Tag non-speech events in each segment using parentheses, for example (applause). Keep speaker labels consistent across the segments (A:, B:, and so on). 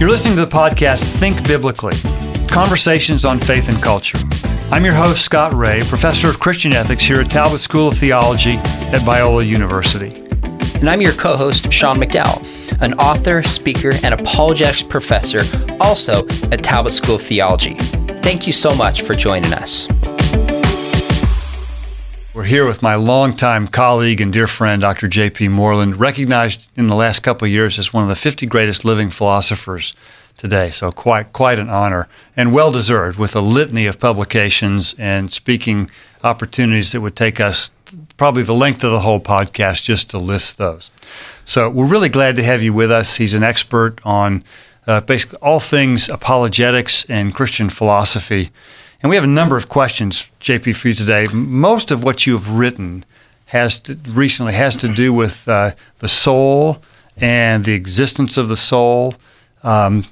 A: You're listening to the podcast Think Biblically Conversations on Faith and Culture. I'm your host, Scott Rae, professor of Christian ethics here at Talbot School of Theology at Biola University.
B: And I'm your co host, Sean McDowell, an author, speaker, and apologetics professor, also at Talbot School of Theology. Thank you so much for joining us.
A: We're here with my longtime colleague and dear friend, Dr. J.P. Moreland, recognized in the last couple of years as one of the 50 greatest living philosophers today. So quite quite an honor and well deserved with a litany of publications and speaking opportunities that would take us probably the length of the whole podcast just to list those. So we're really glad to have you with us. He's an expert on uh, basically all things apologetics and Christian philosophy. And we have a number of questions, JP, for you today. Most of what you have written has to, recently has to do with uh, the soul and the existence of the soul. Um,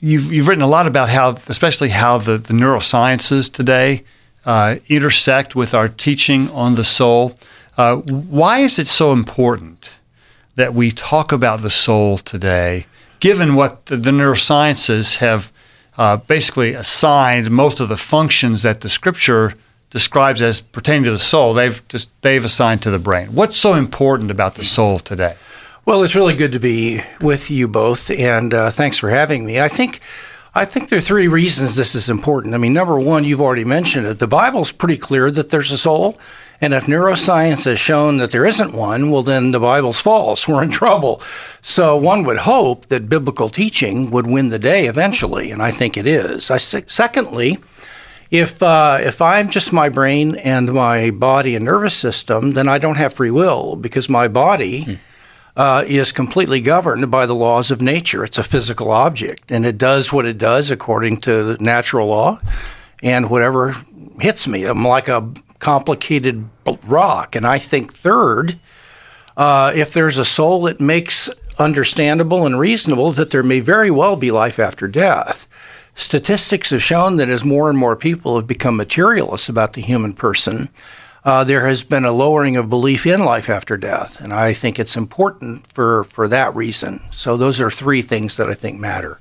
A: you've, you've written a lot about how, especially how the, the neurosciences today uh, intersect with our teaching on the soul. Uh, why is it so important that we talk about the soul today, given what the, the neurosciences have uh, basically assigned most of the functions that the scripture describes as pertaining to the soul, they've just they've assigned to the brain. What's so important about the soul today?
C: Well, it's really good to be with you both, and uh, thanks for having me. I think. I think there are three reasons this is important. I mean, number one, you've already mentioned it. The Bible's pretty clear that there's a soul. And if neuroscience has shown that there isn't one, well, then the Bible's false. (laughs) We're in trouble. So one would hope that biblical teaching would win the day eventually, and I think it is. I, secondly, if uh, if I'm just my brain and my body and nervous system, then I don't have free will because my body. Hmm. Uh, is completely governed by the laws of nature. It's a physical object, and it does what it does according to natural law, and whatever hits me. I'm like a complicated rock. And I think, third, uh, if there's a soul, it makes understandable and reasonable that there may very well be life after death. Statistics have shown that as more and more people have become materialists about the human person, uh, there has been a lowering of belief in life after death. And I think it's important for, for that reason. So, those are three things that I think matter.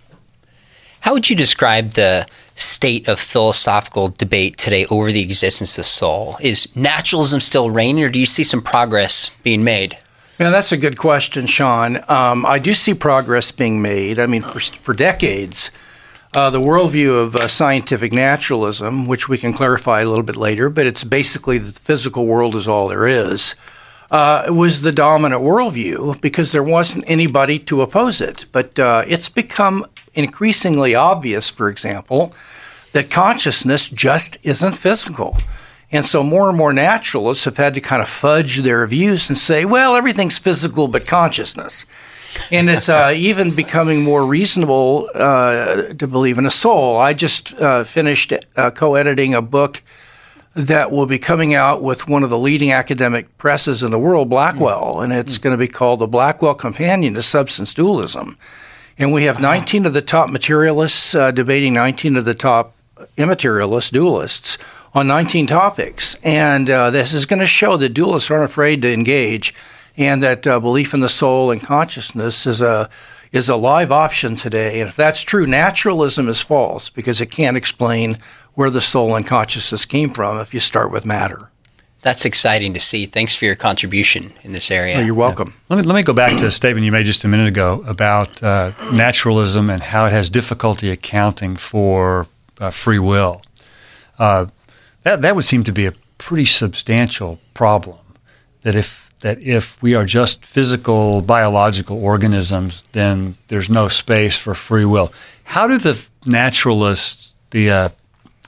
B: How would you describe the state of philosophical debate today over the existence of the soul? Is naturalism still reigning, or do you see some progress being made?
C: Yeah, that's a good question, Sean. Um, I do see progress being made. I mean, for, for decades, uh, the worldview of uh, scientific naturalism, which we can clarify a little bit later, but it's basically that the physical world is all there is, uh, was the dominant worldview because there wasn't anybody to oppose it. But uh, it's become increasingly obvious, for example, that consciousness just isn't physical. And so more and more naturalists have had to kind of fudge their views and say, well, everything's physical but consciousness. And it's uh, even becoming more reasonable uh, to believe in a soul. I just uh, finished uh, co editing a book that will be coming out with one of the leading academic presses in the world, Blackwell, and it's going to be called The Blackwell Companion to Substance Dualism. And we have 19 of the top materialists uh, debating 19 of the top immaterialist dualists on 19 topics. And uh, this is going to show that dualists aren't afraid to engage and that uh, belief in the soul and consciousness is a is a live option today. And if that's true, naturalism is false because it can't explain where the soul and consciousness came from if you start with matter.
B: That's exciting to see. Thanks for your contribution in this area.
C: Oh, you're welcome.
A: Yeah. Let, me, let me go back to a statement you made just a minute ago about uh, naturalism and how it has difficulty accounting for uh, free will. Uh, that, that would seem to be a pretty substantial problem. That if, that if we are just physical, biological organisms, then there's no space for free will. How do the naturalists, the, uh,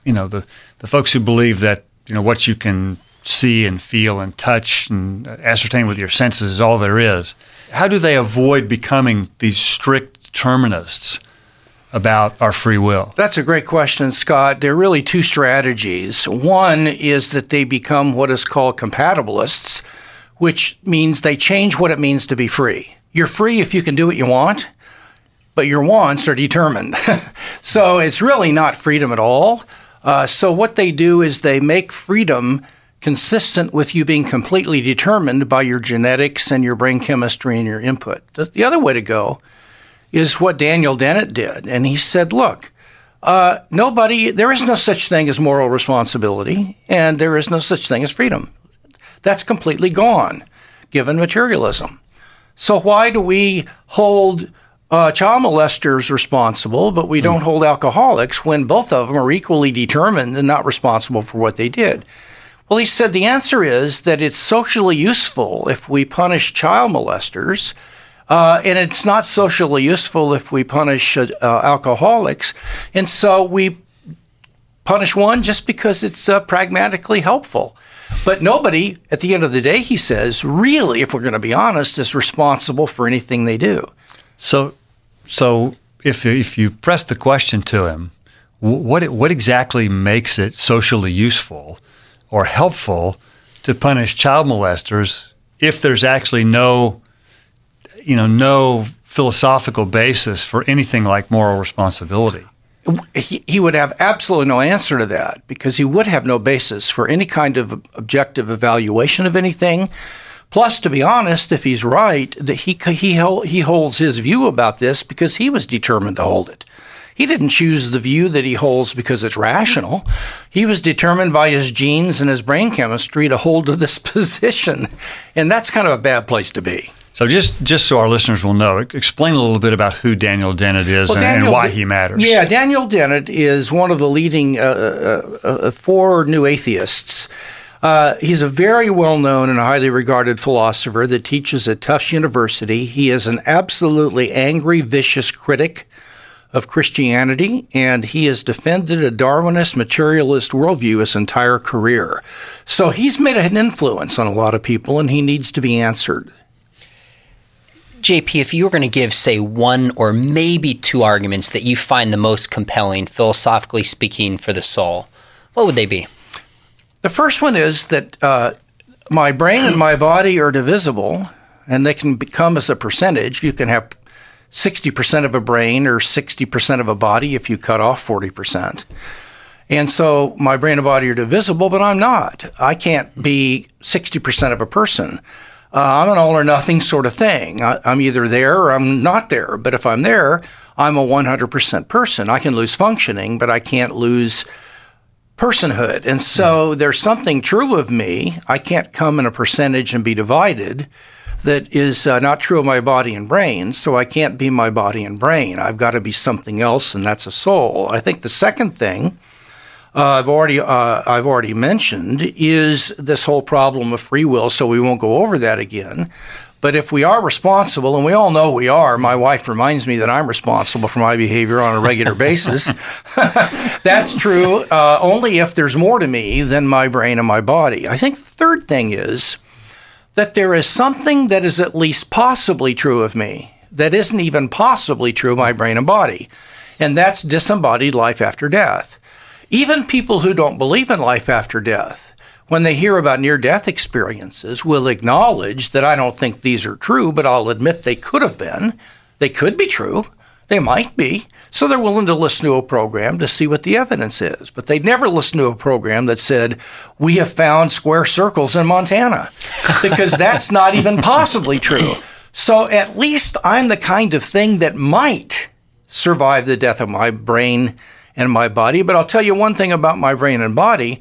A: you know, the, the folks who believe that, you know, what you can see and feel and touch and ascertain with your senses is all there is. How do they avoid becoming these strict determinists about our free will?
C: That's a great question, Scott. There are really two strategies. One is that they become what is called compatibilists, which means they change what it means to be free. You're free if you can do what you want, but your wants are determined. (laughs) so it's really not freedom at all. Uh, so what they do is they make freedom consistent with you being completely determined by your genetics and your brain chemistry and your input. The, the other way to go is what Daniel Dennett did. And he said, look, uh, nobody, there is no such thing as moral responsibility, and there is no such thing as freedom. That's completely gone given materialism. So why do we hold uh, child molesters responsible, but we don't mm. hold alcoholics when both of them are equally determined and not responsible for what they did? Well, he said the answer is that it's socially useful if we punish child molesters. Uh, and it's not socially useful if we punish uh, alcoholics. And so we punish one just because it's uh, pragmatically helpful. But nobody, at the end of the day, he says, really, if we're going to be honest, is responsible for anything they do.
A: So, so if if you press the question to him, what what exactly makes it socially useful or helpful to punish child molesters if there's actually no, you know, no philosophical basis for anything like moral responsibility?
C: He, he would have absolutely no answer to that because he would have no basis for any kind of objective evaluation of anything. Plus, to be honest, if he's right, that he he he holds his view about this because he was determined to hold it. He didn't choose the view that he holds because it's rational. He was determined by his genes and his brain chemistry to hold to this (laughs) position, and that's kind of a bad place to be.
A: So just just so our listeners will know, explain a little bit about who Daniel Dennett is well, and, Daniel, and, why he matters.
C: Yeah, Daniel Dennett is one of the leading uh, uh, uh, uh four new atheists. Uh, he's a very well known and highly regarded philosopher that teaches at Tufts University. He is an absolutely angry, vicious critic of Christianity, and he has defended a Darwinist materialist worldview his entire career. So he's made an influence on a lot of people, and he needs to be answered.
B: JP, if you were going to give, say, one or maybe two arguments that you find the most compelling, philosophically speaking, for the soul, what would they be?
C: The first one is that uh, my brain and my body are divisible, and they can become as a percentage. You can have 60% of a brain or 60% of a body if you cut off 40%. And so my brain and body are divisible, but I'm not. I can't be 60% of a person. Uh, I'm an all or nothing sort of thing. I, am either there or I'm not there. But if I'm there, I'm a 100% person. I can lose functioning, but I can't lose personhood. And so there's something true of me. I can't come in a percentage and be divided that is uh, not true of my body and brain. So I can't be my body and brain. I've got to be something else, and that's a soul. I think the second thing uh, I've already uh, I've already mentioned is this whole problem of free will. So we won't go over that again. But if we are responsible, and we all know we are, my wife reminds me that I'm responsible for my behavior on a regular basis. (laughs) That's true uh, only if there's more to me than my brain and my body. I think the third thing is that there is something that is at least possibly true of me that isn't even possibly true of my brain and body, and that's disembodied life after death. Even people who don't believe in life after death, when they hear about near death experiences, will acknowledge that I don't think these are true, but I'll admit they could have been. They could be true. They might be. So they're willing to listen to a program to see what the evidence is. But they'd never listen to a program that said, We have found square circles in Montana, because that's not even possibly true. So at least I'm the kind of thing that might survive the death of my brain and my body. But I'll tell you one thing about my brain and body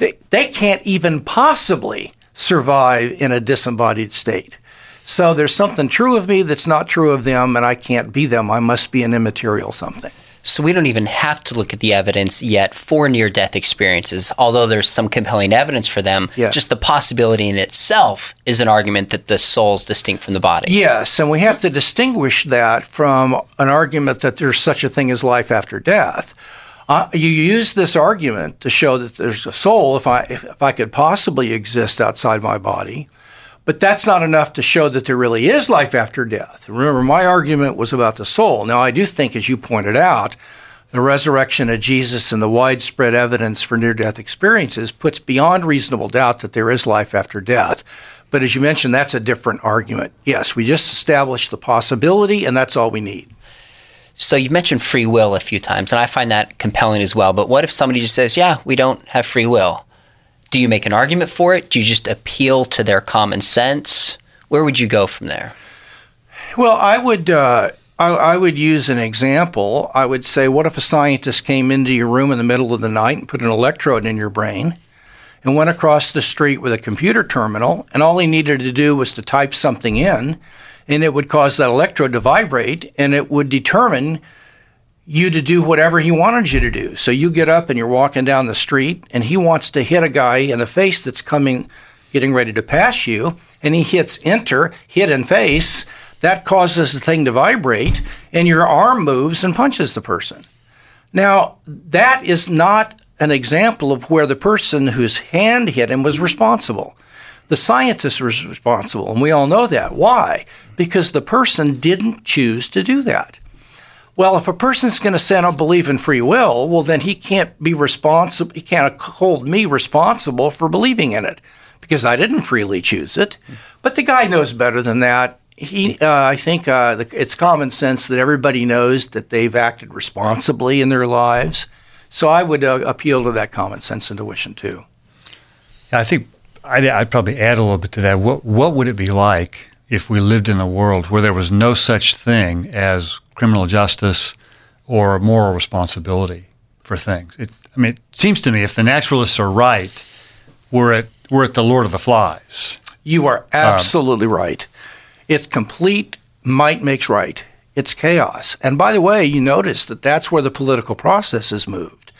C: they, they can't even possibly survive in a disembodied state. So there's something true of me that's not true of them, and I can't be them. I must be an immaterial something.
B: So we don't even have to look at the evidence yet for near death experiences, although there's some compelling evidence for them. Yes. Just the possibility in itself is an argument that the soul is distinct from the body.
C: Yes, and we have to distinguish that from an argument that there's such a thing as life after death. Uh, you use this argument to show that there's a soul if I if, if I could possibly exist outside my body. But that's not enough to show that there really is life after death. Remember, my argument was about the soul. Now, I do think, as you pointed out, the resurrection of Jesus and the widespread evidence for near death experiences puts beyond reasonable doubt that there is life after death. But as you mentioned, that's a different argument. Yes, we just established the possibility, and that's all we need.
B: So you've mentioned free will a few times, and I find that compelling as well. But what if somebody just says, yeah, we don't have free will? Do you make an argument for it? Do you just appeal to their common sense? Where would you go from there?
C: Well, I would. Uh, I, I, would use an example. I would say, what if a scientist came into your room in the middle of the night and put an electrode in your brain and went across the street with a computer terminal, and all he needed to do was to type something in, and it would cause that electrode to vibrate, and it would determine you to do whatever he wanted you to do. So you get up and you're walking down the street, and he wants to hit a guy in the face that's coming, getting ready to pass you, and he hits enter, hit in face. That causes the thing to vibrate, and your arm moves and punches the person. Now, that is not an example of where the person whose hand hit him was responsible. The scientist was responsible, and we all know that. Why? Because the person didn't choose to do that. Well, if a person's going to say, I don't believe in free will, well, then he can't be responsible. He can't hold me responsible for believing in it because I didn't freely choose it. But the guy knows better than that. He, uh, I think uh, the, it's common sense that everybody knows that they've acted responsibly in their lives. So I would uh, appeal to that common sense intuition too.
A: I think I'd, I'd probably add a little bit to that. What, what would it be like if we lived in a world where there was no such thing as criminal justice or moral responsibility for things. It, I mean, it seems to me if the naturalists are right, we're at we're at the Lord of the Flies.
C: You are absolutely um, right. It's complete might makes right. It's chaos. And by the way, you notice that that's where the political process has moved.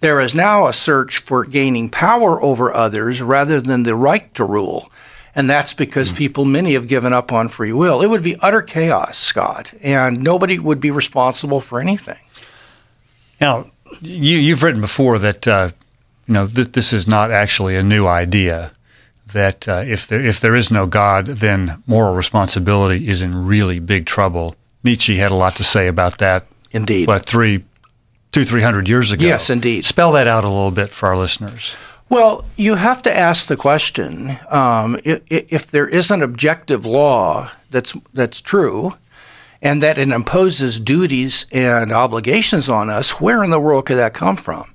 C: There is now a search for gaining power over others rather than the right to rule. And that's because people, many have given up on free will. It would be utter chaos, Scott, and nobody would be responsible for anything.
A: Now, you, have written before that uh, you know th- this is not actually a new idea. That uh, if there if there is no God, then moral responsibility is in really big trouble. Nietzsche had a lot to say about that.
C: Indeed,
A: what three, two, three hundred years ago.
C: Yes, indeed.
A: Spell that out a little bit for our listeners.
C: Well, you have to ask the question: um, if, if, there is an objective law that's that's true, and that it imposes duties and obligations on us, where in the world could that come from?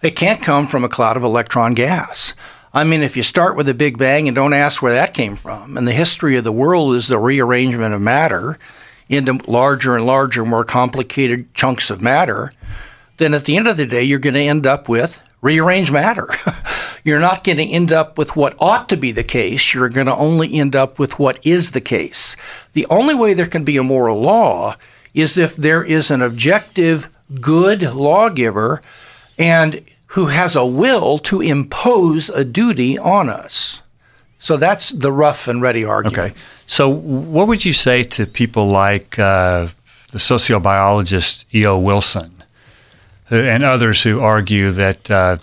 C: It can't come from a cloud of electron gas. I mean, if you start with a Big Bang and don't ask where that came from, and the history of the world is the rearrangement of matter into larger and larger, more complicated chunks of matter, then at the end of the day, you're going to end up with rearrange matter. (laughs) You're not going to end up with what ought to be the case. You're going to only end up with what is the case. The only way there can be a moral law is if there is an objective, good lawgiver and who has a will to impose a duty on us. So that's the rough and ready argument.
A: Okay. So, what would you say to people like uh, the sociobiologist E.O. Wilson? And others who argue that uh,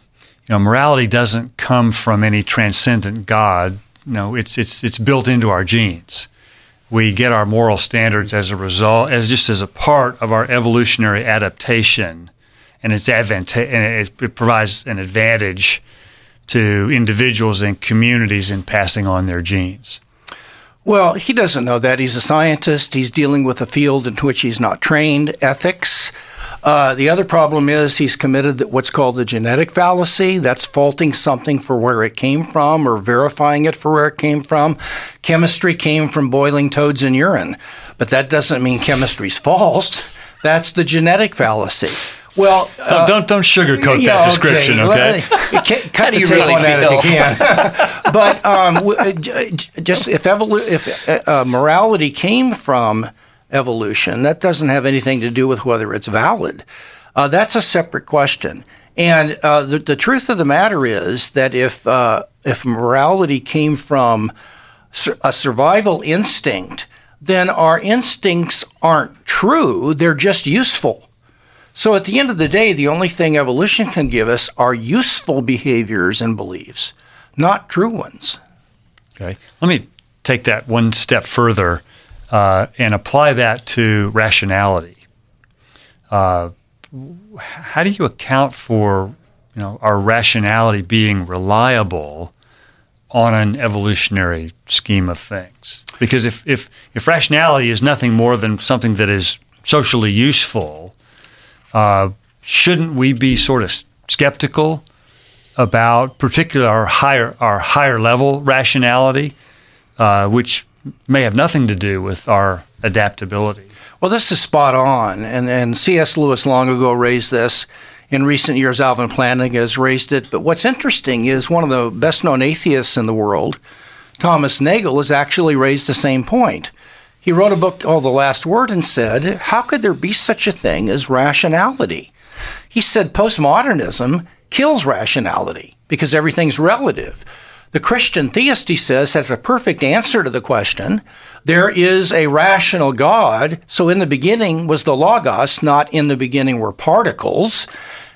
A: you know morality doesn't come from any transcendent God. Know, it's it's it's built into our genes. We get our moral standards as a result, as just as a part of our evolutionary adaptation, and it's advanta- and it, it provides an advantage to individuals and communities in passing on their genes.
C: Well, he doesn't know that. He's a scientist. He's dealing with a field in which he's not trained, ethics. Uh, the other problem is he's committed what's called the genetic fallacy. That's faulting something for where it came from or verifying it for where it came from. Chemistry came from boiling toads in urine, but that doesn't mean chemistry's false. That's the genetic fallacy. Well,
A: uh, don't don't sugarcoat yeah, that description, okay? (laughs)
C: okay? cut the tape really on that if you can. (laughs) but um, uh, just if evolu- if uh, uh, morality came from evolution. That doesn't have anything to do with whether it's valid. Uh, that's a separate question. And uh, the, the, truth of the matter is that if uh, if morality came from sur- a survival instinct, then our instincts aren't true; they're just useful. So at the end of the day, the only thing evolution can give us are useful behaviors and beliefs, not true ones.
A: Okay, let me take that one step further uh, and apply that to rationality. Uh, how do you account for you know our rationality being reliable on an evolutionary scheme of things? Because if if if rationality is nothing more than something that is socially useful, uh, shouldn't we be sort of skeptical about particularly our higher our higher level rationality, uh, which may have nothing to do with our adaptability.
C: Well, this is spot on. And, and C.S. Lewis long ago raised this. In recent years, Alvin Plantinga has raised it. But what's interesting is one of the best known atheists in the world, Thomas Nagel, has actually raised the same point. He wrote a book called The Last Word and said, How could there be such a thing as rationality? He said postmodernism kills rationality because everything's relative. The Christian theist, he says, has a perfect answer to the question. There is a rational God. So in the beginning was the Logos, not in the beginning were particles.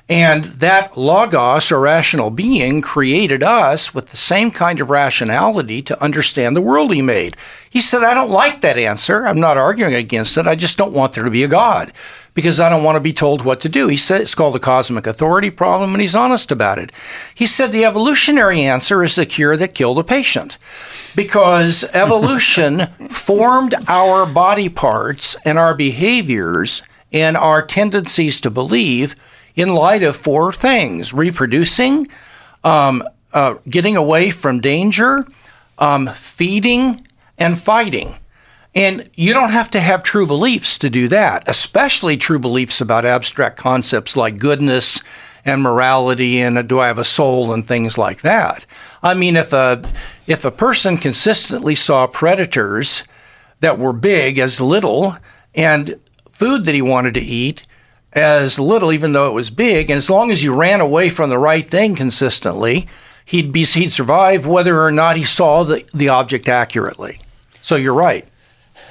C: And that logos or rational being created us with the same kind of rationality to understand the world he made. He said, I don't like that answer. I'm not arguing against it. I just don't want there to be a God because I don't want to be told what to do. He said it's called the cosmic authority problem, and he's honest about it. He said the evolutionary answer is the cure that killed the patient because evolution (laughs) formed our body parts and our behaviors and our tendencies to believe in light of four things reproducing, um, uh, getting away from danger, um, feeding, and fighting. And you don't have to have true beliefs to do that, especially true beliefs about abstract concepts like goodness and morality and uh, do I have a soul and things like that. I mean, if a if a person consistently saw predators that were big as little and food that he wanted to eat as little, even though it was big. And as long as you ran away from the right thing consistently, he'd be he'd survive whether or not he saw the, the object accurately. So you're right.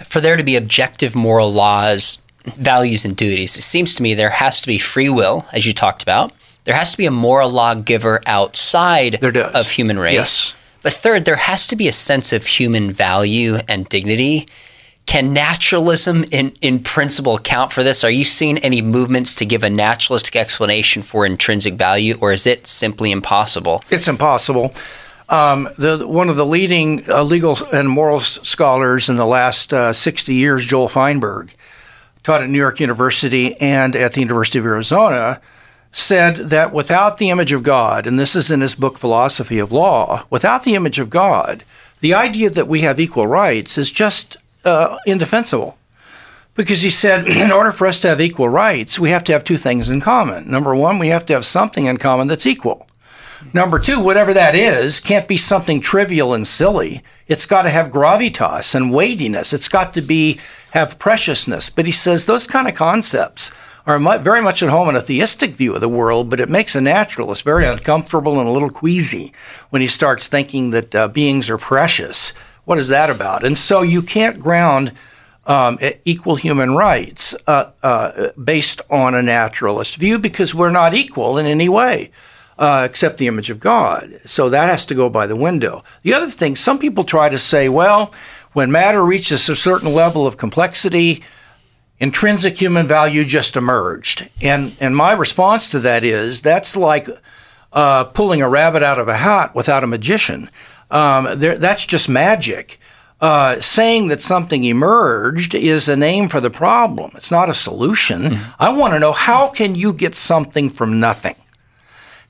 B: For there to be objective moral laws, values, and duties, it seems to me there has to be free will, as you talked about. There has to be a moral lawgiver outside of human race.
C: Yes.
B: But third, there has to be a sense of human value and dignity can naturalism in, in principle account for this? Are you seeing any movements to give a naturalistic explanation for intrinsic value, or is it simply impossible?
C: It's impossible. Um, the, one of the leading uh, legal and moral scholars in the last uh, 60 years, Joel Feinberg, taught at New York University and at the University of Arizona, said that without the image of God, and this is in his book Philosophy of Law, without the image of God, the idea that we have equal rights is just uh, indefensible. Because he said, (clears throat) in order for us to have equal rights, we have to have two things in common. Number one, we have to have something in common that's equal. Number two, whatever that is, can't be something trivial and silly. It's got to have gravitas and weightiness. It's got to be have preciousness. But he says those kind of concepts are very much at home in a theistic view of the world, but it makes a naturalist very uncomfortable and a little queasy when he starts thinking that uh, beings are precious what is that about? And so you can't ground um, equal human rights uh, uh, based on a naturalist view because we're not equal in any way. Uh, except the image of God. So that has to go by the window. The other thing, some people try to say, well, when matter reaches a certain level of complexity, intrinsic human value just emerged. And, and my response to that is that's like uh, pulling a rabbit out of a hat without a magician. Um, that's just magic. Uh, saying that something emerged is a name for the problem. It's not a solution. Mm-hmm. I want to know how can you get something from nothing?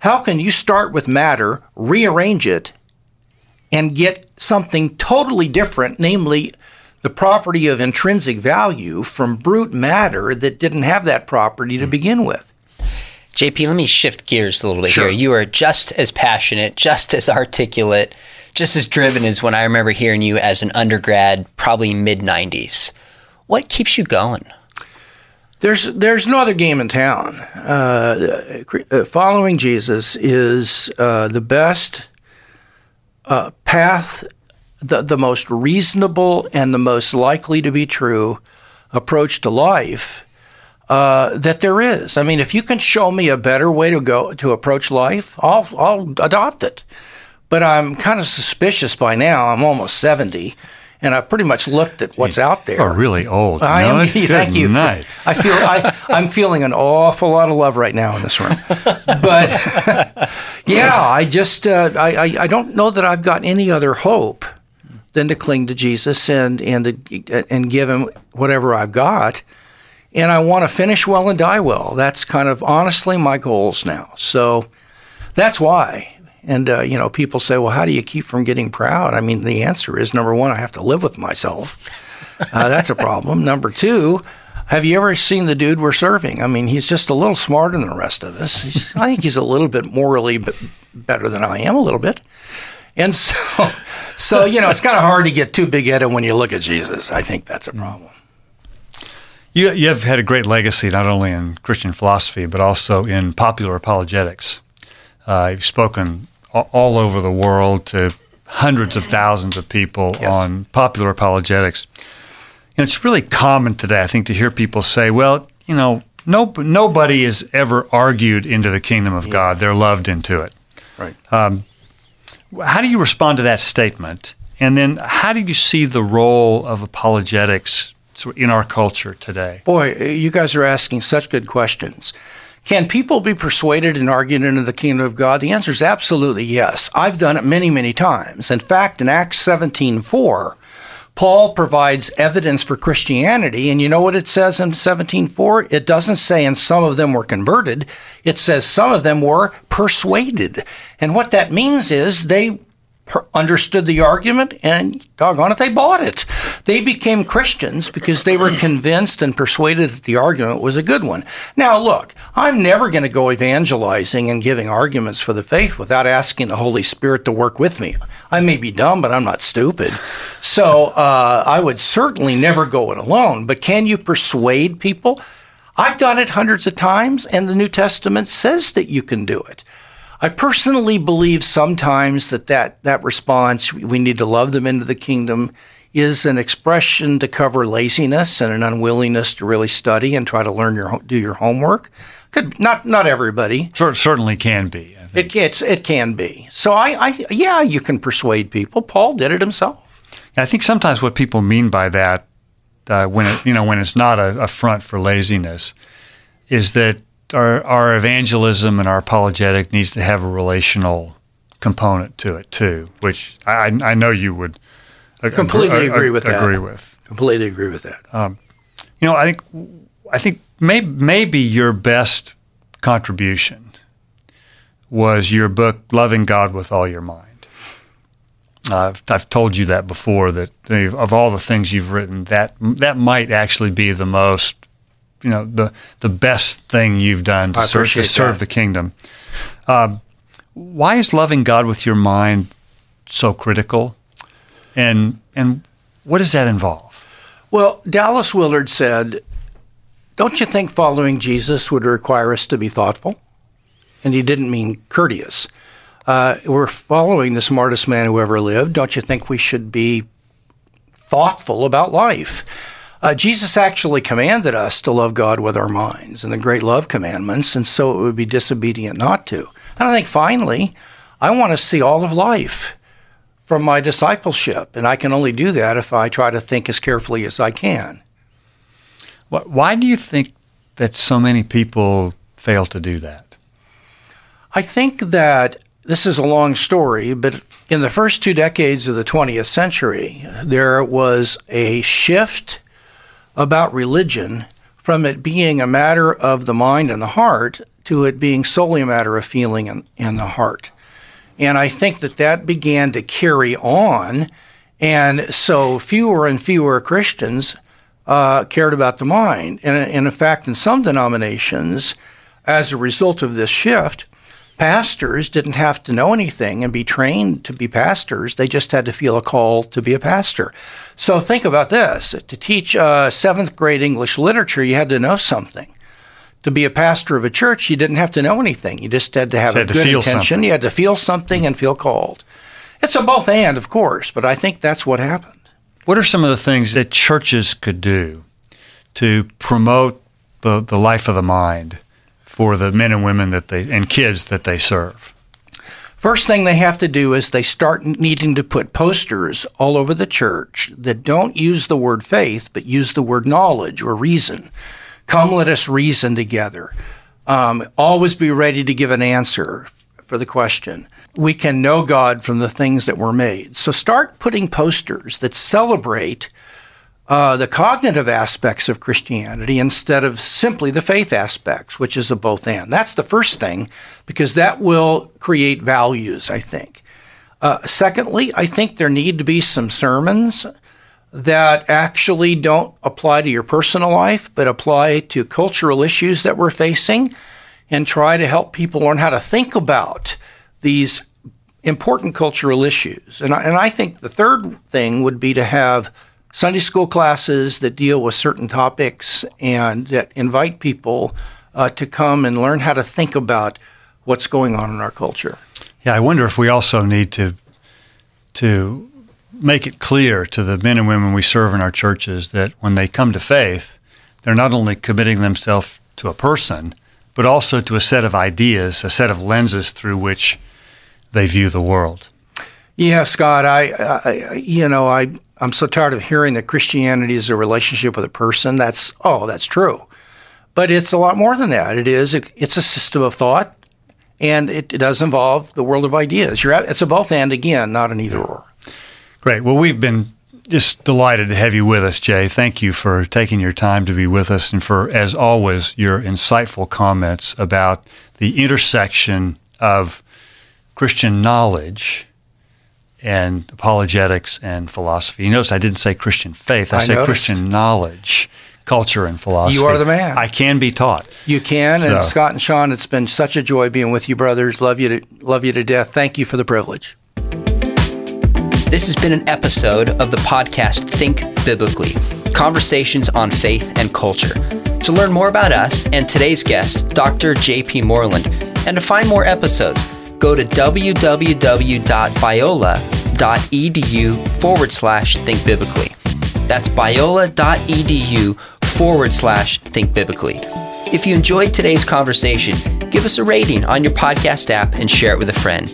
C: How can you start with matter, rearrange it, and get something totally different, namely the property of intrinsic value from brute matter that didn't have that property to mm-hmm. begin with?
B: JP, let me shift gears a little bit
C: sure.
B: here. You are just as passionate, just as articulate just as driven as when I remember hearing you as an undergrad, probably mid 90s. What keeps you going?
C: There's there's no other game in town. Uh, uh, following Jesus is uh, the best uh, path, the the most reasonable and the most likely to be true approach to life uh, that there is. I mean, if you can show me a better way to go to approach life, I'll I'll adopt it. But I'm kind of suspicious by now. I'm almost 70 and I've pretty much looked at what's out there.
A: You're really old.
C: I am. (laughs) Thank you. I feel I, I'm feeling an awful lot of love right now in this room. (laughs) But (laughs) yeah, I just uh, I, I don't know that I've got any other hope than to cling to Jesus and and to, and give him whatever I've got. And I want to finish well and die well. That's kind of honestly my goals now. So that's why And, uh, you know, people say, well, how do you keep from getting proud? I mean, the answer is number one, I have to live with myself. Uh, that's a problem. (laughs) number two, have you ever seen the dude we're serving? I mean, he's just a little smarter than the rest of us. He's, I think he's a little bit morally better than I am, a little bit. And so, (laughs) so you know, it's kind of hard to get too big headed when you look at Jesus. I think that's a problem.
A: You, you have had a great legacy not only in Christian philosophy but also in popular apologetics. Uh, you've spoken all over the world to hundreds of thousands of people yes. on popular apologetics. And it's really common today, I think, to hear people say, well, you know, no, nobody is ever argued into the kingdom of yeah. God. They're loved into it.
C: Right. Um,
A: how do you respond to that statement? And then how do you see the role of apologetics in our culture today?
C: Boy, you guys are asking such good questions. Can people be persuaded and argued into the kingdom of God? The answer is absolutely yes. I've done it many, many times. In fact, in Acts 17 4, Paul provides evidence for Christianity, and you know what it says in 17:4? It doesn't say and some of them were converted. It says some of them were persuaded. And what that means is they understood the argument and doggone it, they bought it. They became Christians because they were convinced and persuaded that the argument was a good one. Now, look, I'm never going to go evangelizing and giving arguments for the faith without asking the Holy Spirit to work with me. I may be dumb, but I'm not stupid. So uh, I would certainly never go it alone. But can you persuade people? I've done it hundreds of times, and the New Testament says that you can do it. I personally believe sometimes that, that that response, we need to love them into the kingdom, is an expression to cover laziness and an unwillingness to really study and try to learn your do your homework. Could not not everybody.
A: certainly can be.
C: It it's, it can be. So I, I yeah, you can persuade people. Paul did it himself.
A: I think sometimes what people mean by that, uh, when it, you know when it's not a, a front for laziness, is that our, our evangelism and our apologetic needs to have a relational component to it too, which I, I know you would
C: completely agree, with that.
A: Agree with.
C: Completely agree with that. Um,
A: you know, I think I think may, maybe your best contribution was your book "Loving God with All Your Mind." Uh, I've told you that before. That of all the things you've written, that that might actually be the most you know the the best thing you've done to, serve, to serve the kingdom. Um, why is loving God with your mind so critical, and and what does that involve?
C: Well, Dallas Willard said, "Don't you think following Jesus would require us to be thoughtful?" And he didn't mean courteous. Uh, we're following the smartest man who ever lived. Don't you think we should be thoughtful about life? Uh, Jesus actually commanded us to love God with our minds and the great love commandments, and so it would be disobedient not to. And I think finally, I want to see all of life from my discipleship, and I can only do that if I try to think as carefully as I can.
A: Why do you think that so many people fail to do that?
C: I think that this is a long story, but in the first two decades of the 20th century, there was a shift about religion from it being a matter of the mind and the heart to it being solely a matter of feeling and, and the heart. And I think that that began to carry on. And so fewer and fewer Christians uh, cared about the mind. And, and in fact, in some denominations, as a result of this shift, pastors didn't have to know anything and be trained to be pastors. They just had to feel a call to be a pastor. So think about this to teach uh, seventh grade English literature, you had to know something. To be a pastor of a church, you didn't have to know anything. You just had to have
A: just
C: a good intention.
A: Something.
C: You had to feel something and feel called. It's a both and, of course, but I think that's what happened.
A: What are some of the things that churches could do to promote the, the life of the mind? for the men and women that they and kids that they serve?
C: First thing they have to do is they start needing to put posters all over the church that don't use the word faith, but use the word knowledge or reason. Come, let us reason together. Um, always be ready to give an answer for the question. We can know God from the things that were made. So start putting posters that celebrate uh, the cognitive aspects of Christianity instead of simply the faith aspects, which is a both and. That's the first thing, because that will create values, I think. Uh, secondly, I think there need to be some sermons that actually don't apply to your personal life, but apply to cultural issues that we're facing and try to help people learn how to think about these important cultural issues. And I, and I think the third thing would be to have Sunday school classes that deal with certain topics and that invite people uh, to come and learn how to think about what's going on in our culture.
A: Yeah, I wonder if we also need to to make it clear to the men and women we serve in our churches that when they come to faith, they're not only committing themselves to a person, but also to a set of ideas, a set of lenses through which they view the world.
C: Yeah, Scott, I, I you know, I I'm so tired of hearing that Christianity is a relationship with a person. That's oh, that's true, but it's a lot more than that. It is. It's a system of thought, and it, it does involve the world of ideas. You're it's a both and again, not an either or.
A: Great. Well, we've been just delighted to have you with us, Jay. Thank you for taking your time to be with us, and for, as always, your insightful comments about the intersection of Christian knowledge and apologetics and philosophy. You notice I didn't say Christian faith, I, I said noticed. Christian knowledge, culture, and philosophy.
C: You are the man.
A: I can be taught.
C: You can. So. And Scott and Sean, it's been such a joy being with you, brothers. Love you to love you to death. Thank you for the privilege.
B: This has been an episode of the podcast Think Biblically Conversations on Faith and Culture. To learn more about us and today's guest, Dr. J.P. Moreland, and to find more episodes, go to www.biola.edu forward slash think biblically. That's biola.edu forward slash think biblically. If you enjoyed today's conversation, give us a rating on your podcast app and share it with a friend.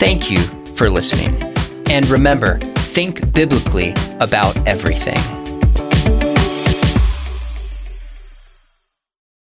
B: Thank you for listening. And remember, think biblically about everything.